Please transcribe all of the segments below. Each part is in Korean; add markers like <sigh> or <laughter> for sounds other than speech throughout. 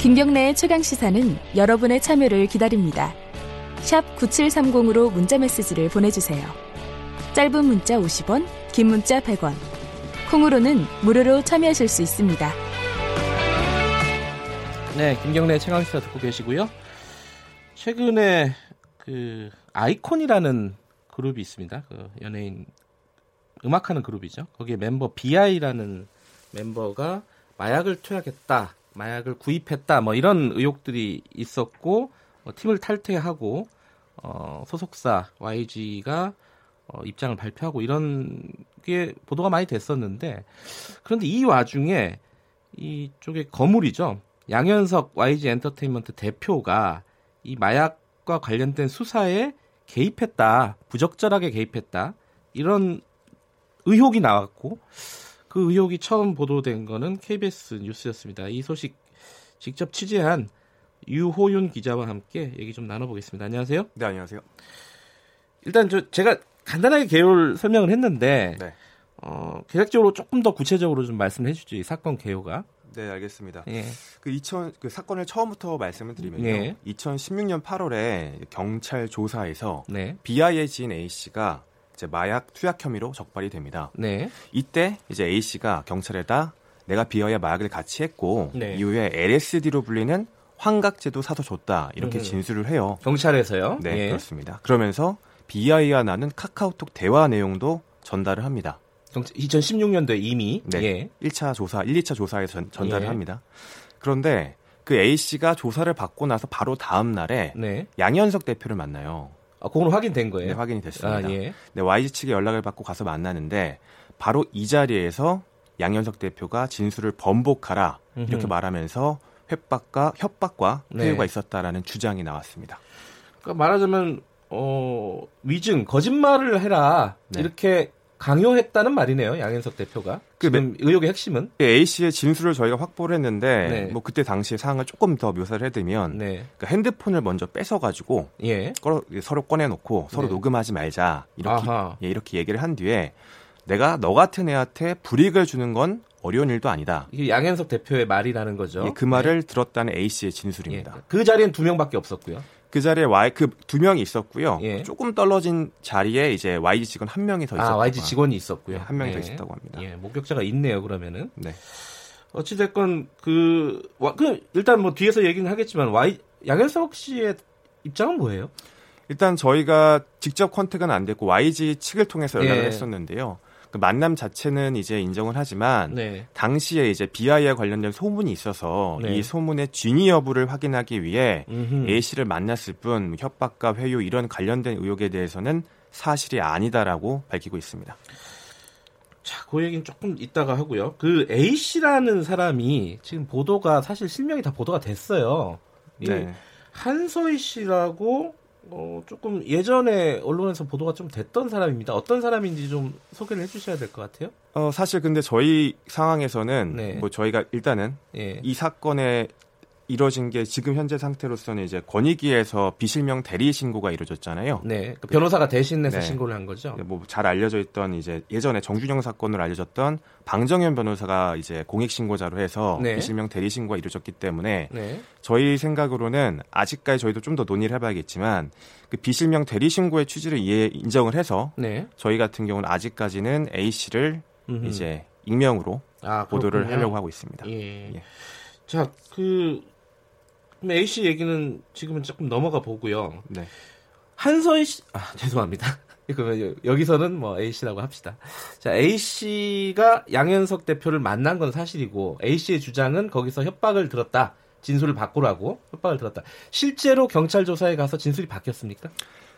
김경래의 최강 시사는 여러분의 참여를 기다립니다. 샵 9730으로 문자 메시지를 보내주세요. 짧은 문자 50원, 긴 문자 100원. 콩으로는 무료로 참여하실 수 있습니다. 네, 김경래 최강 시사 듣고 계시고요. 최근에 그 아이콘이라는 그룹이 있습니다. 그 연예인 음악하는 그룹이죠. 거기에 멤버 BI라는 멤버가 마약을 투약했다, 마약을 구입했다, 뭐 이런 의혹들이 있었고 어, 팀을 탈퇴하고 어, 소속사 YG가 어, 입장을 발표하고 이런 게 보도가 많이 됐었는데 그런데 이 와중에 이쪽에 거물이죠. 양현석 YG 엔터테인먼트 대표가 이 마약과 관련된 수사에 개입했다, 부적절하게 개입했다 이런 의혹이 나왔고 그 의혹이 처음 보도된 거는 KBS 뉴스였습니다. 이 소식 직접 취재한 유호윤 기자와 함께 얘기 좀 나눠보겠습니다. 안녕하세요. 네, 안녕하세요. 일단 저 제가 간단하게 개요를 설명을 했는데 네. 어, 계획적으로 조금 더 구체적으로 좀 말씀해 주죠. 이 사건 개요가. 네, 알겠습니다. 예. 그 2000, 그 사건을 처음부터 말씀을 드리면요. 예. 2016년 8월에 경찰 조사에서 네. 비아의 지인 A 씨가 이제 마약 투약 혐의로 적발이 됩니다. 네. 이때 이제 A 씨가 경찰에다 내가 비아의 마약을 같이 했고 네. 이후에 LSD로 불리는 환각제도 사서 줬다 이렇게 음. 진술을 해요. 경찰에서요. 네, 예. 그렇습니다. 그러면서 비아이와 나는 카카오톡 대화 내용도 전달을 합니다. 경찰 2016년도에 이미 네. 예. 1차 조사, 1, 2차 조사에서 전, 전달을 예. 합니다. 그런데 그 A 씨가 조사를 받고 나서 바로 다음 날에 네. 양현석 대표를 만나요. 아, 그건 확인된 거예요. 네, 확인이 됐습니다. 아, 예. 네, YG 측에 연락을 받고 가서 만나는데 바로 이 자리에서 양현석 대표가 진술을 번복하라 이렇게 음흠. 말하면서 협박과 협박과 네. 회유가 있었다라는 주장이 나왔습니다. 그러니까 말하자면 어, 위증, 거짓말을 해라 네. 이렇게 강요했다는 말이네요. 양현석 대표가. 그 지금 의혹의 핵심은 A 씨의 진술을 저희가 확보를 했는데 네. 뭐 그때 당시의 상황을 조금 더 묘사를 해드리면 네. 그 핸드폰을 먼저 뺏어가지고 예. 꺼- 서로 꺼내놓고 서로 네. 녹음하지 말자 이렇게. 예, 이렇게 얘기를 한 뒤에 내가 너 같은 애한테 불이익을 주는 건 어려운 일도 아니다. 이게 양현석 대표의 말이라는 거죠. 예, 그 말을 들었다는 A 씨의 예. 진술입니다. 그 자리엔 두 명밖에 없었고요. 그 자리에 Y 그두 명이 있었고요. 예. 조금 떨어진 자리에 이제 YG 직원 한 명이 더 있었고 아, YG 직원이 있었고요. 네, 한 명이 더 예. 있었다고 합니다. 예, 목격자가 있네요. 그러면은 네. 어찌 됐건 그, 와, 그 일단 뭐 뒤에서 얘기는 하겠지만 Y 양현석 씨의 입장은 뭐예요? 일단 저희가 직접 contact은 안 됐고 YG 측을 통해서 연락을 예. 했었는데요. 그 만남 자체는 이제 인정을 하지만 네. 당시에 이제 비아이와 관련된 소문이 있어서 네. 이 소문의 진위 여부를 확인하기 위해 음흠. A 씨를 만났을 뿐 협박과 회유 이런 관련된 의혹에 대해서는 사실이 아니다라고 밝히고 있습니다. 자, 그 얘기는 조금 이따가 하고요. 그 A 씨라는 사람이 지금 보도가 사실 실명이 다 보도가 됐어요. 이 네. 한소희 씨라고 어, 조금 예전에 언론에서 보도가 좀 됐던 사람입니다. 어떤 사람인지 좀 소개를 해주셔야 될 것 같아요. 어, 사실 근데 저희 상황에서는 네. 뭐 저희가 일단은 예. 이 사건에 이뤄진 게 지금 현재 상태로서는 이제 권익위에서 비실명 대리 신고가 이루어졌잖아요. 네, 그 변호사가 대신해서 네. 신고를 한 거죠. 뭐 잘 알려져 있던 이제 예전에 정준영 사건으로 알려졌던 방정현 변호사가 이제 공익 신고자로 해서 네. 비실명 대리 신고가 이루어졌기 때문에 네, 저희 생각으로는 아직까지 저희도 좀 더 논의를 해봐야겠지만 그 비실명 대리 신고의 취지를 이해 인정을 해서 네. 저희 같은 경우는 아직까지는 A 씨를 음흠. 이제 익명으로 아, 보도를. 하려고 하고 있습니다. 예. 예. 자, 그 그럼 A 씨 얘기는 지금은 조금 넘어가 보고요. 네. 한서희 씨, 아 죄송합니다. <laughs> 그러면 여기서는 뭐 A 씨라고 합시다. 자, A 씨가 양현석 대표를 만난 건 사실이고 A 씨의 주장은 거기서 협박을 들었다. 진술을 바꾸라고 협박을 들었다. 실제로 경찰 조사에 가서 진술이 바뀌었습니까?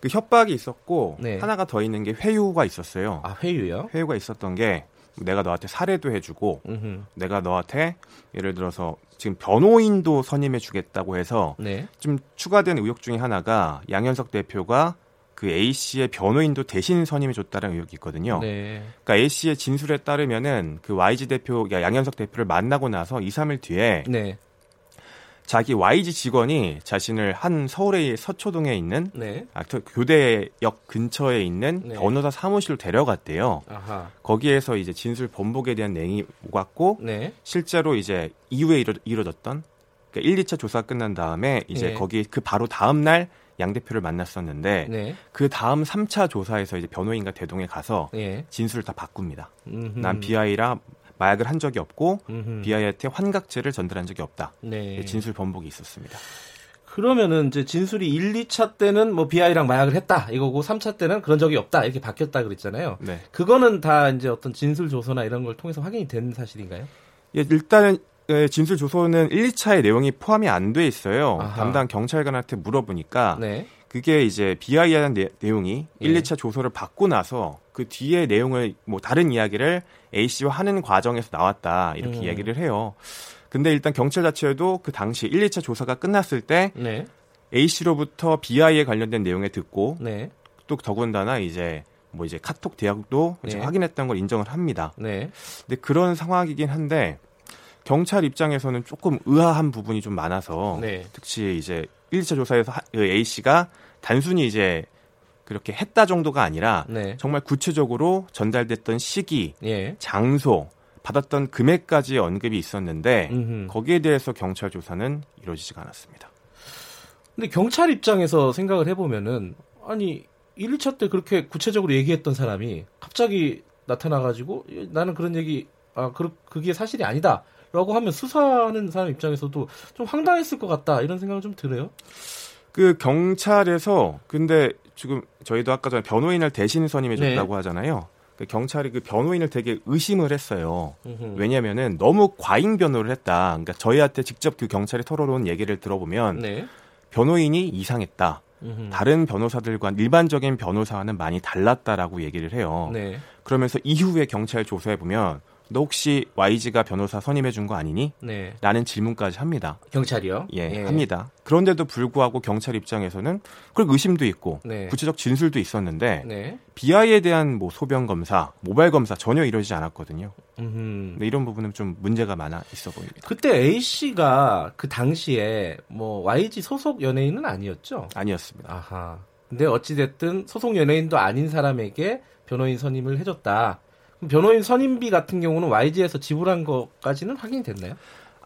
그 협박이 있었고 네. 하나가 더 있는 게 회유가 있었어요. 아, 회유요? 회유가 있었던 게 내가 너한테 사례도 해주고 음흠. 내가 너한테 예를 들어서 지금 변호인도 선임해 주겠다고 해서 네. 좀 추가된 의혹 중에 하나가 양현석 대표가 그 A 씨의 변호인도 대신 선임해 줬다는 의혹이 있거든요. 네. 그러니까 A 씨의 진술에 따르면은 그 YG 대표, 양현석 대표를 만나고 나서 2, 3일 뒤에 네. 자기 YG 직원이 자신을 한 서울의 서초동에 있는 네. 아, 그 교대역 근처에 있는 네. 변호사 사무실로 데려갔대요. 아하. 거기에서 이제 진술 번복에 대한 내용이 오갔고 네. 실제로 이제 이후에 이루, 이루어졌던 그러니까 1, 2차 조사 끝난 다음에 이제 예. 거기 그 바로 다음 날 양 대표를 만났었는데 네. 그 다음 3차 조사에서 이제 변호인과 대동에 가서 예. 진술을 다 바꿉니다. 음흠. 난 BI라 마약을 한 적이 없고 음흠. BI한테 환각제를 전달한 적이 없다. 네. 진술 번복이 있었습니다. 그러면은 이제 진술이 1, 2차 때는 뭐 BI랑 마약을 했다 이거고 3차 때는 그런 적이 없다 이렇게 바뀌었다 그랬잖아요. 네. 그거는 다 이제 어떤 진술 조서나 이런 걸 통해서 확인이 된 사실인가요? 예, 일단은 예, 진술 조서는 1, 2차의 내용이 포함이 안 돼 있어요. 아하. 담당 경찰관한테 물어보니까 네. 그게 이제 내, 내용이 예. 1, 2차 조서를 받고 나서 그 뒤에 내용을 뭐 다른 이야기를 A 씨와 하는 과정에서 나왔다 이렇게 음. 이야기를 해요. 근데 일단 경찰 자체도 그 당시 1, 2차 조사가 끝났을 때 네. A 씨로부터 BI에 관련된 내용을 듣고 네. 또 더군다나 이제 뭐 이제 카톡 대학도 네. 확인했던 걸 인정을 합니다. 네. 근데 그런 상황이긴 한데 경찰 입장에서는 조금 의아한 부분이 좀 많아서 네. 특히 이제 1차 조사에서 하- 그 A 씨가 단순히 이제 그렇게 했다 정도가 아니라 네. 정말 구체적으로 전달됐던 시기, 예. 장소, 받았던 금액까지 언급이 있었는데 음흠. 거기에 대해서 경찰 조사는 이루어지지가 않았습니다. 근데 경찰 입장에서 생각을 해보면은 아니 1, 2차 때 그렇게 구체적으로 얘기했던 사람이 갑자기 나타나가지고 나는 그런 얘기 아 그, 그게 사실이 아니다 라고 하면 수사하는 사람 입장에서도 좀 황당했을 것 같다 이런 생각을 좀 들어요. 그 경찰에서 근데 지금 저희도 아까 전에 변호인을 대신 선임해 줬다고 네. 하잖아요. 그 경찰이 그 변호인을 되게 의심을 했어요. 왜냐면은 너무 과잉 변호를 했다. 그러니까 저희한테 직접 그 경찰이 털어놓은 얘기를 들어보면 네. 변호인이 이상했다. 음흠. 다른 변호사들과 일반적인 변호사와는 많이 달랐다라고 얘기를 해요. 네. 그러면서 이후에 경찰 조사해 보면 너 혹시 YG가 변호사 선임해 준 거 아니니? 네. 라는 질문까지 합니다. 경찰이요? 예, 합니다. 그런데도 불구하고 경찰 입장에서는 그런 의심도 있고 네. 구체적 진술도 있었는데 네. BI에 대한 뭐 소변 검사, 모발 검사 전혀 이루어지지 않았거든요. 근데 이런 부분은 좀 문제가 많아 있어 보입니다. 그때 A 씨가 그 당시에 뭐 YG 소속 연예인은 아니었죠? 아니었습니다. 아하. 근데 어찌됐든 소속 연예인도 아닌 사람에게 변호인 선임을 해줬다. 변호인 선임비 같은 경우는 YG에서 지불한 것까지는 확인이 됐나요?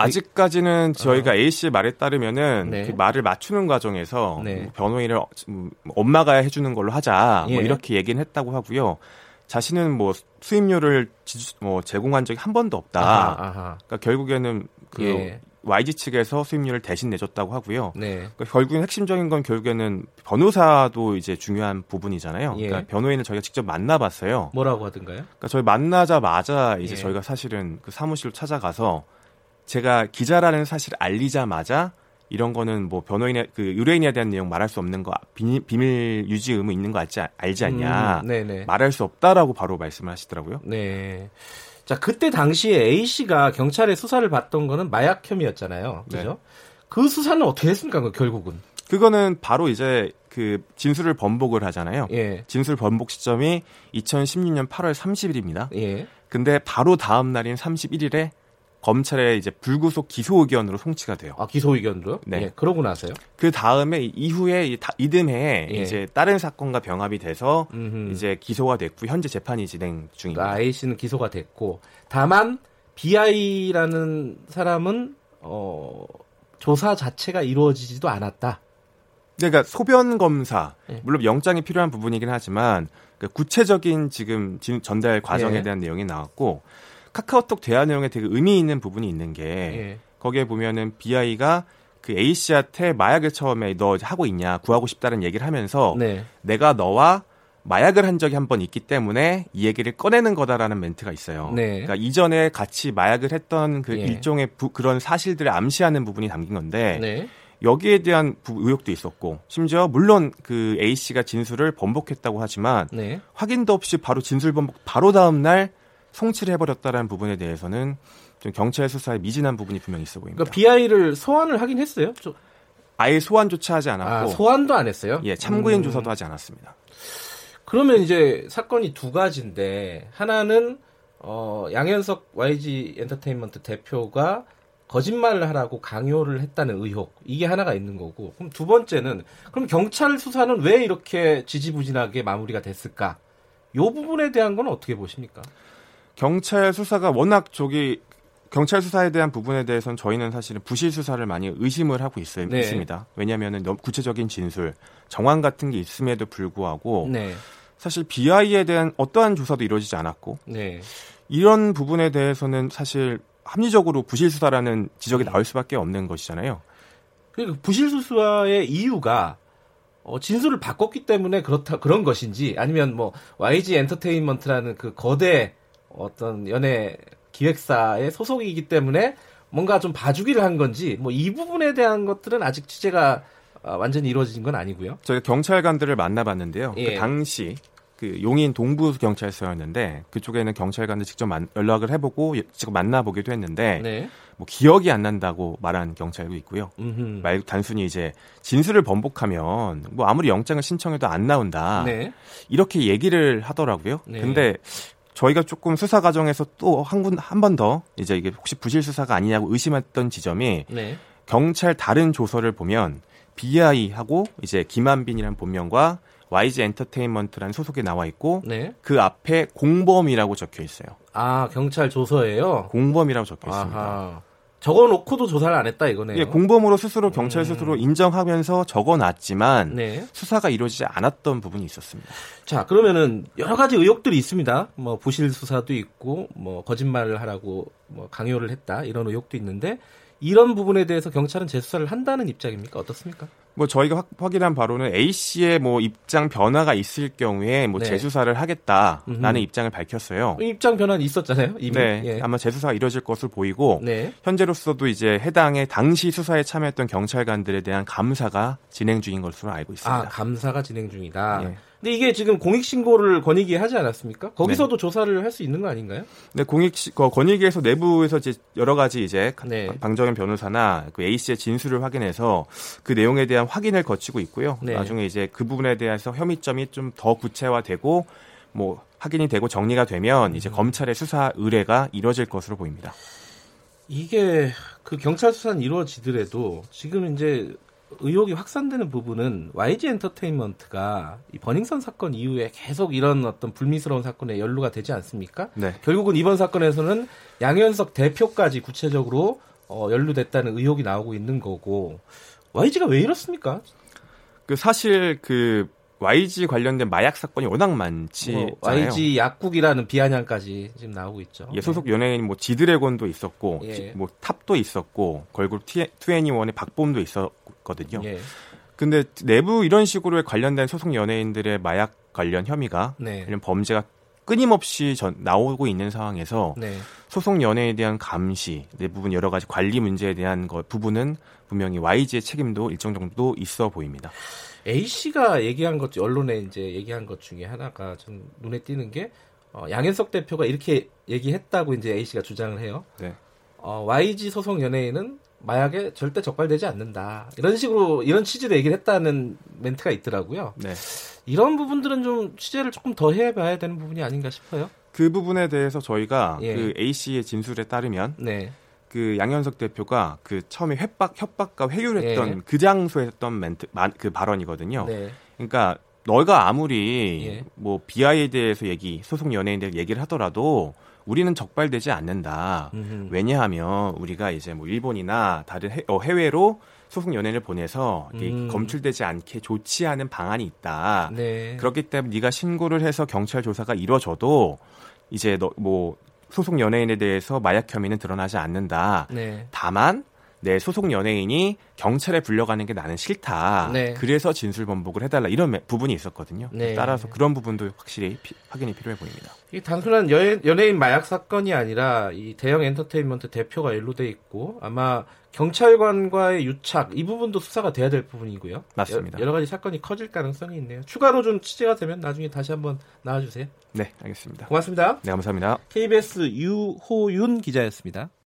아직까지는 저희가 A 씨의 말에 따르면은 네. 그 말을 맞추는 과정에서 네. 뭐 변호인을 음, 엄마가 해주는 걸로 하자 뭐 예. 이렇게 얘기는 했다고 하고요. 자신은 뭐 수임료를 지- 뭐 제공한 적이 한 번도 없다. 아하, 아하. 그러니까 결국에는 그 예. YG 측에서 수임료를 대신 내줬다고 하고요. 네. 그러니까 결국엔 핵심적인 건 결국에는 변호사도 이제 중요한 부분이잖아요. 예. 그러니까 변호인을 저희가 직접 만나봤어요. 뭐라고 하던가요? 그러니까 저희 만나자마자 이제 예. 저희가 사실은 그 사무실로 찾아가서 제가 기자라는 사실을 알리자마자 이런 거는 뭐 변호인의 그 의뢰인에 대한 내용 말할 수 없는 거 비밀, 비밀 유지 의무 있는 거 알지, 알지 않냐 음, 네네. 말할 수 없다라고 바로 말씀을 하시더라고요. 네. 자, 그때 당시에 A 씨가 경찰의 수사를 받던 거는 마약 혐의였잖아요. 네. 그죠? 그 수사는 어떻게 했습니까, 그 결국은? 그거는 바로 이제 그 진술을 번복을 하잖아요. 예. 진술 번복 시점이 2016년 8월 30일입니다. 예. 근데 바로 다음 날인 31일에 검찰에 이제 불구속 기소 의견으로 송치가 돼요. 아, 기소 의견으로요? 네. 예. 그러고 나서요? 그 다음에 이후에 이 다- 이듬해에 예. 이제 다른 사건과 병합이 돼서 음흠. 이제 기소가 됐고 현재 재판이 진행 중입니다. 그러니까 A 씨는 기소가 됐고 다만 BI라는 사람은 어 조사 자체가 이루어지지도 않았다. 그러니까 소변 검사 예. 물론 영장이 필요한 부분이긴 하지만 그 구체적인 지금 진- 전달 과정에 예. 대한 내용이 나왔고 카카오톡 대화 내용에 되게 의미 있는 부분이 있는 게 예. 거기에 보면은 BI가 그 A 씨한테 마약을 처음에 너 하고 있냐 구하고 싶다는 얘기를 하면서 네. 내가 너와 마약을 한 적이 한 번 있기 때문에 이 얘기를 꺼내는 거다라는 멘트가 있어요. 네. 그러니까 이전에 같이 마약을 했던 그 예. 일종의 부- 그런 사실들을 암시하는 부분이 담긴 건데 네. 여기에 대한 부- 의혹도 있었고 심지어 물론 그 A 씨가 진술을 번복했다고 하지만 네. 확인도 없이 바로 진술 번복 바로 다음 날 송치를 해버렸다라는 부분에 대해서는 좀 경찰 수사에 미진한 부분이 분명히 있어 보입니다. 그러니까 BI를 소환을 하긴 했어요. 저- 아예 소환조차 하지 아, 않았고 소환도 안 했어요? 예 참고인 음. 조사도 하지 않았습니다. 그러면 이제 사건이 두 가지인데 하나는 어, 양현석 YG 엔터테인먼트 대표가 거짓말을 하라고 강요를 했다는 의혹 이게 하나가 있는 거고 그럼 두 번째는 그럼 경찰 수사는 왜 이렇게 지지부진하게 마무리가 됐을까? 요 부분에 대한 건 어떻게 보십니까? 경찰 수사가 워낙 저기 경찰 수사에 대한 부분에 대해서는 저희는 사실은 부실 수사를 많이 의심을 하고 있, 네. 습니다 왜냐하면 구체적인 진술, 정황 같은 게 있음에도 불구하고 네. 사실 BI에 대한 어떠한 조사도 이루어지지 않았고 네. 이런 부분에 대해서는 사실 합리적으로 부실 수사라는 지적이 나올 수밖에 없는 것이잖아요. 그 부실 수사의 이유가 어, 진술을 바꿨기 때문에 그렇다 그런 것인지 아니면 뭐 YG 엔터테인먼트라는 그 거대 어떤 연예 기획사의 소속이기 때문에 뭔가 좀 봐주기를 한 건지 뭐 이 부분에 대한 것들은 아직 취재가 어, 완전히 이루어진 건 아니고요. 저희가 경찰관들을 만나봤는데요. 예. 그 당시 그 용인 동부 경찰서였는데 그쪽에는 경찰관들 직접 만- 연락을 해보고 예- 직접 만나보기도 했는데 네. 뭐 기억이 안 난다고 말한 경찰도 있고요. 음흠. 말 단순히 이제 진술을 번복하면 뭐 아무리 영장을 신청해도 안 나온다 네. 이렇게 얘기를 하더라고요. 네. 근데 저희가 조금 수사 과정에서 또 한 군 한 번 더 이제 이게 혹시 부실 수사가 아니냐고 의심했던 지점이 네. 경찰 다른 조서를 보면 BI하고 이제 김한빈이라는 본명과 YG 엔터테인먼트라는 소속이 나와 있고 네. 그 앞에 공범이라고 적혀 있어요. 아 경찰 조서예요. 공범이라고 적혀 있습니다. 아하. 적어놓고도 조사를 안 했다 이거네요. 예, 공범으로 스스로 경찰 음. 스스로 인정하면서 적어놨지만 네. 수사가 이루어지지 않았던 부분이 있었습니다. 자, 그러면은 여러 가지 의혹들이 있습니다. 뭐 부실 수사도 있고 뭐 거짓말을 하라고 뭐 강요를 했다 이런 의혹도 있는데 이런 부분에 대해서 경찰은 재수사를 한다는 입장입니까? 어떻습니까? 뭐 저희가 확, 확인한 바로는 A 씨의 뭐 입장 변화가 있을 경우에 뭐 네. 재수사를 하겠다라는 음흠. 입장을 밝혔어요. 입장 변화는 있었잖아요. 이미. 네, 예. 아마 재수사가 이루어질 것으로 보이고 네. 현재로서도 이제 해당의 당시 수사에 참여했던 경찰관들에 대한 감사가 진행 중인 것으로 알고 있습니다. 아, 감사가 진행 중이다. 예. 근데 이게 지금 공익 신고를 권익위에 하지 않았습니까? 거기서도 네. 조사를 할 수 있는 거 아닌가요? 근데 공익 시- 그 권익위에서 내부에서 이제 여러 가지 이제 네. 방정현 변호사나 그 A 씨의 진술을 확인해서 그 내용에 대한 확인을 거치고 있고요. 네. 나중에 이제 그 부분에 대해서 혐의점이 좀 더 구체화되고 뭐 확인이 되고 정리가 되면 음. 이제 검찰의 수사 의뢰가 이뤄질 것으로 보입니다. 이게 그 경찰 수사는 이루어지더라도 지금 이제 의혹이 확산되는 부분은 YG 엔터테인먼트가 이 버닝썬 사건 이후에 계속 이런 어떤 불미스러운 사건에 연루가 되지 않습니까? 네. 결국은 이번 사건에서는 양현석 대표까지 구체적으로 어, 연루됐다는 의혹이 나오고 있는 거고 YG가 왜 이렇습니까? 그 사실 그 YG 관련된 마약 사건이 워낙 많지잖아요. 뭐 YG 약국이라는 비아냥까지 지금 나오고 있죠. 예, 소속 연예인 뭐 지드래곤도 있었고 예. 지- 뭐 탑도 있었고 걸그룹 투애니원의 박봄도 있었거든요. 예. 근데 내부 이런 식으로 관련된 소속 연예인들의 마약 관련 혐의가 네. 관련 범죄가 끊임없이 전, 나오고 있는 상황에서 네. 소속 연예인에 대한 감시, 대부분 여러 가지 관리 문제에 대한 것 부분은 분명히 YG의 책임도 일정 정도 있어 보입니다. A 씨가 얘기한 것 언론에 이제 얘기한 것 중에 하나가 좀 눈에 띄는 게 어, 양현석 대표가 이렇게 얘기했다고 이제 A 씨가 주장을 해요. 네. 어, YG 소속 연예인은 마약에 절대 적발되지 않는다. 이런 식으로 이런 취지로 얘기를 했다는 멘트가 있더라고요. 네. 이런 부분들은 좀 취재를 조금 더 해봐야 되는 부분이 아닌가 싶어요. 그 부분에 대해서 저희가 예. 그 A 씨의 진술에 따르면 네. 그 양현석 대표가 그 처음에 협박 협박과 회유했던 예. 그 장소에 했던 멘트 마- 그 발언이거든요. 네. 그러니까 너가 아무리 예. 뭐 비하에 대해서 얘기 소속 연예인들 얘기를 하더라도 우리는 적발되지 않는다. 음흠. 왜냐하면 우리가 이제 뭐 일본이나 다른 해, 어, 해외로 소속 연예인을 보내서 음. 검출되지 않게 조치하는 방안이 있다. 네. 그렇기 때문에 네가 신고를 해서 경찰 조사가 이루어져도 이제 너 뭐 소속 연예인에 대해서 마약 혐의는 드러나지 않는다. 네. 다만 내 소속 연예인이 경찰에 불려가는 게 나는 싫다. 네. 그래서 진술 번복을 해달라 이런 매- 부분이 있었거든요. 네. 따라서 그런 부분도 확실히 피- 확인이 필요해 보입니다. 이 단순한 연, 연예인 마약 사건이 아니라 이 대형 엔터테인먼트 대표가 연루돼 있고 아마 경찰관과의 유착 이 부분도 수사가 돼야 될 부분이고요. 맞습니다. 여, 러 가지 사건이 커질 가능성이 있네요. 추가로 좀 취재가 되면 나중에 다시 한번 나와주세요. 네, 알겠습니다. 고맙습니다. 네, 감사합니다. KBS 유호윤 기자였습니다.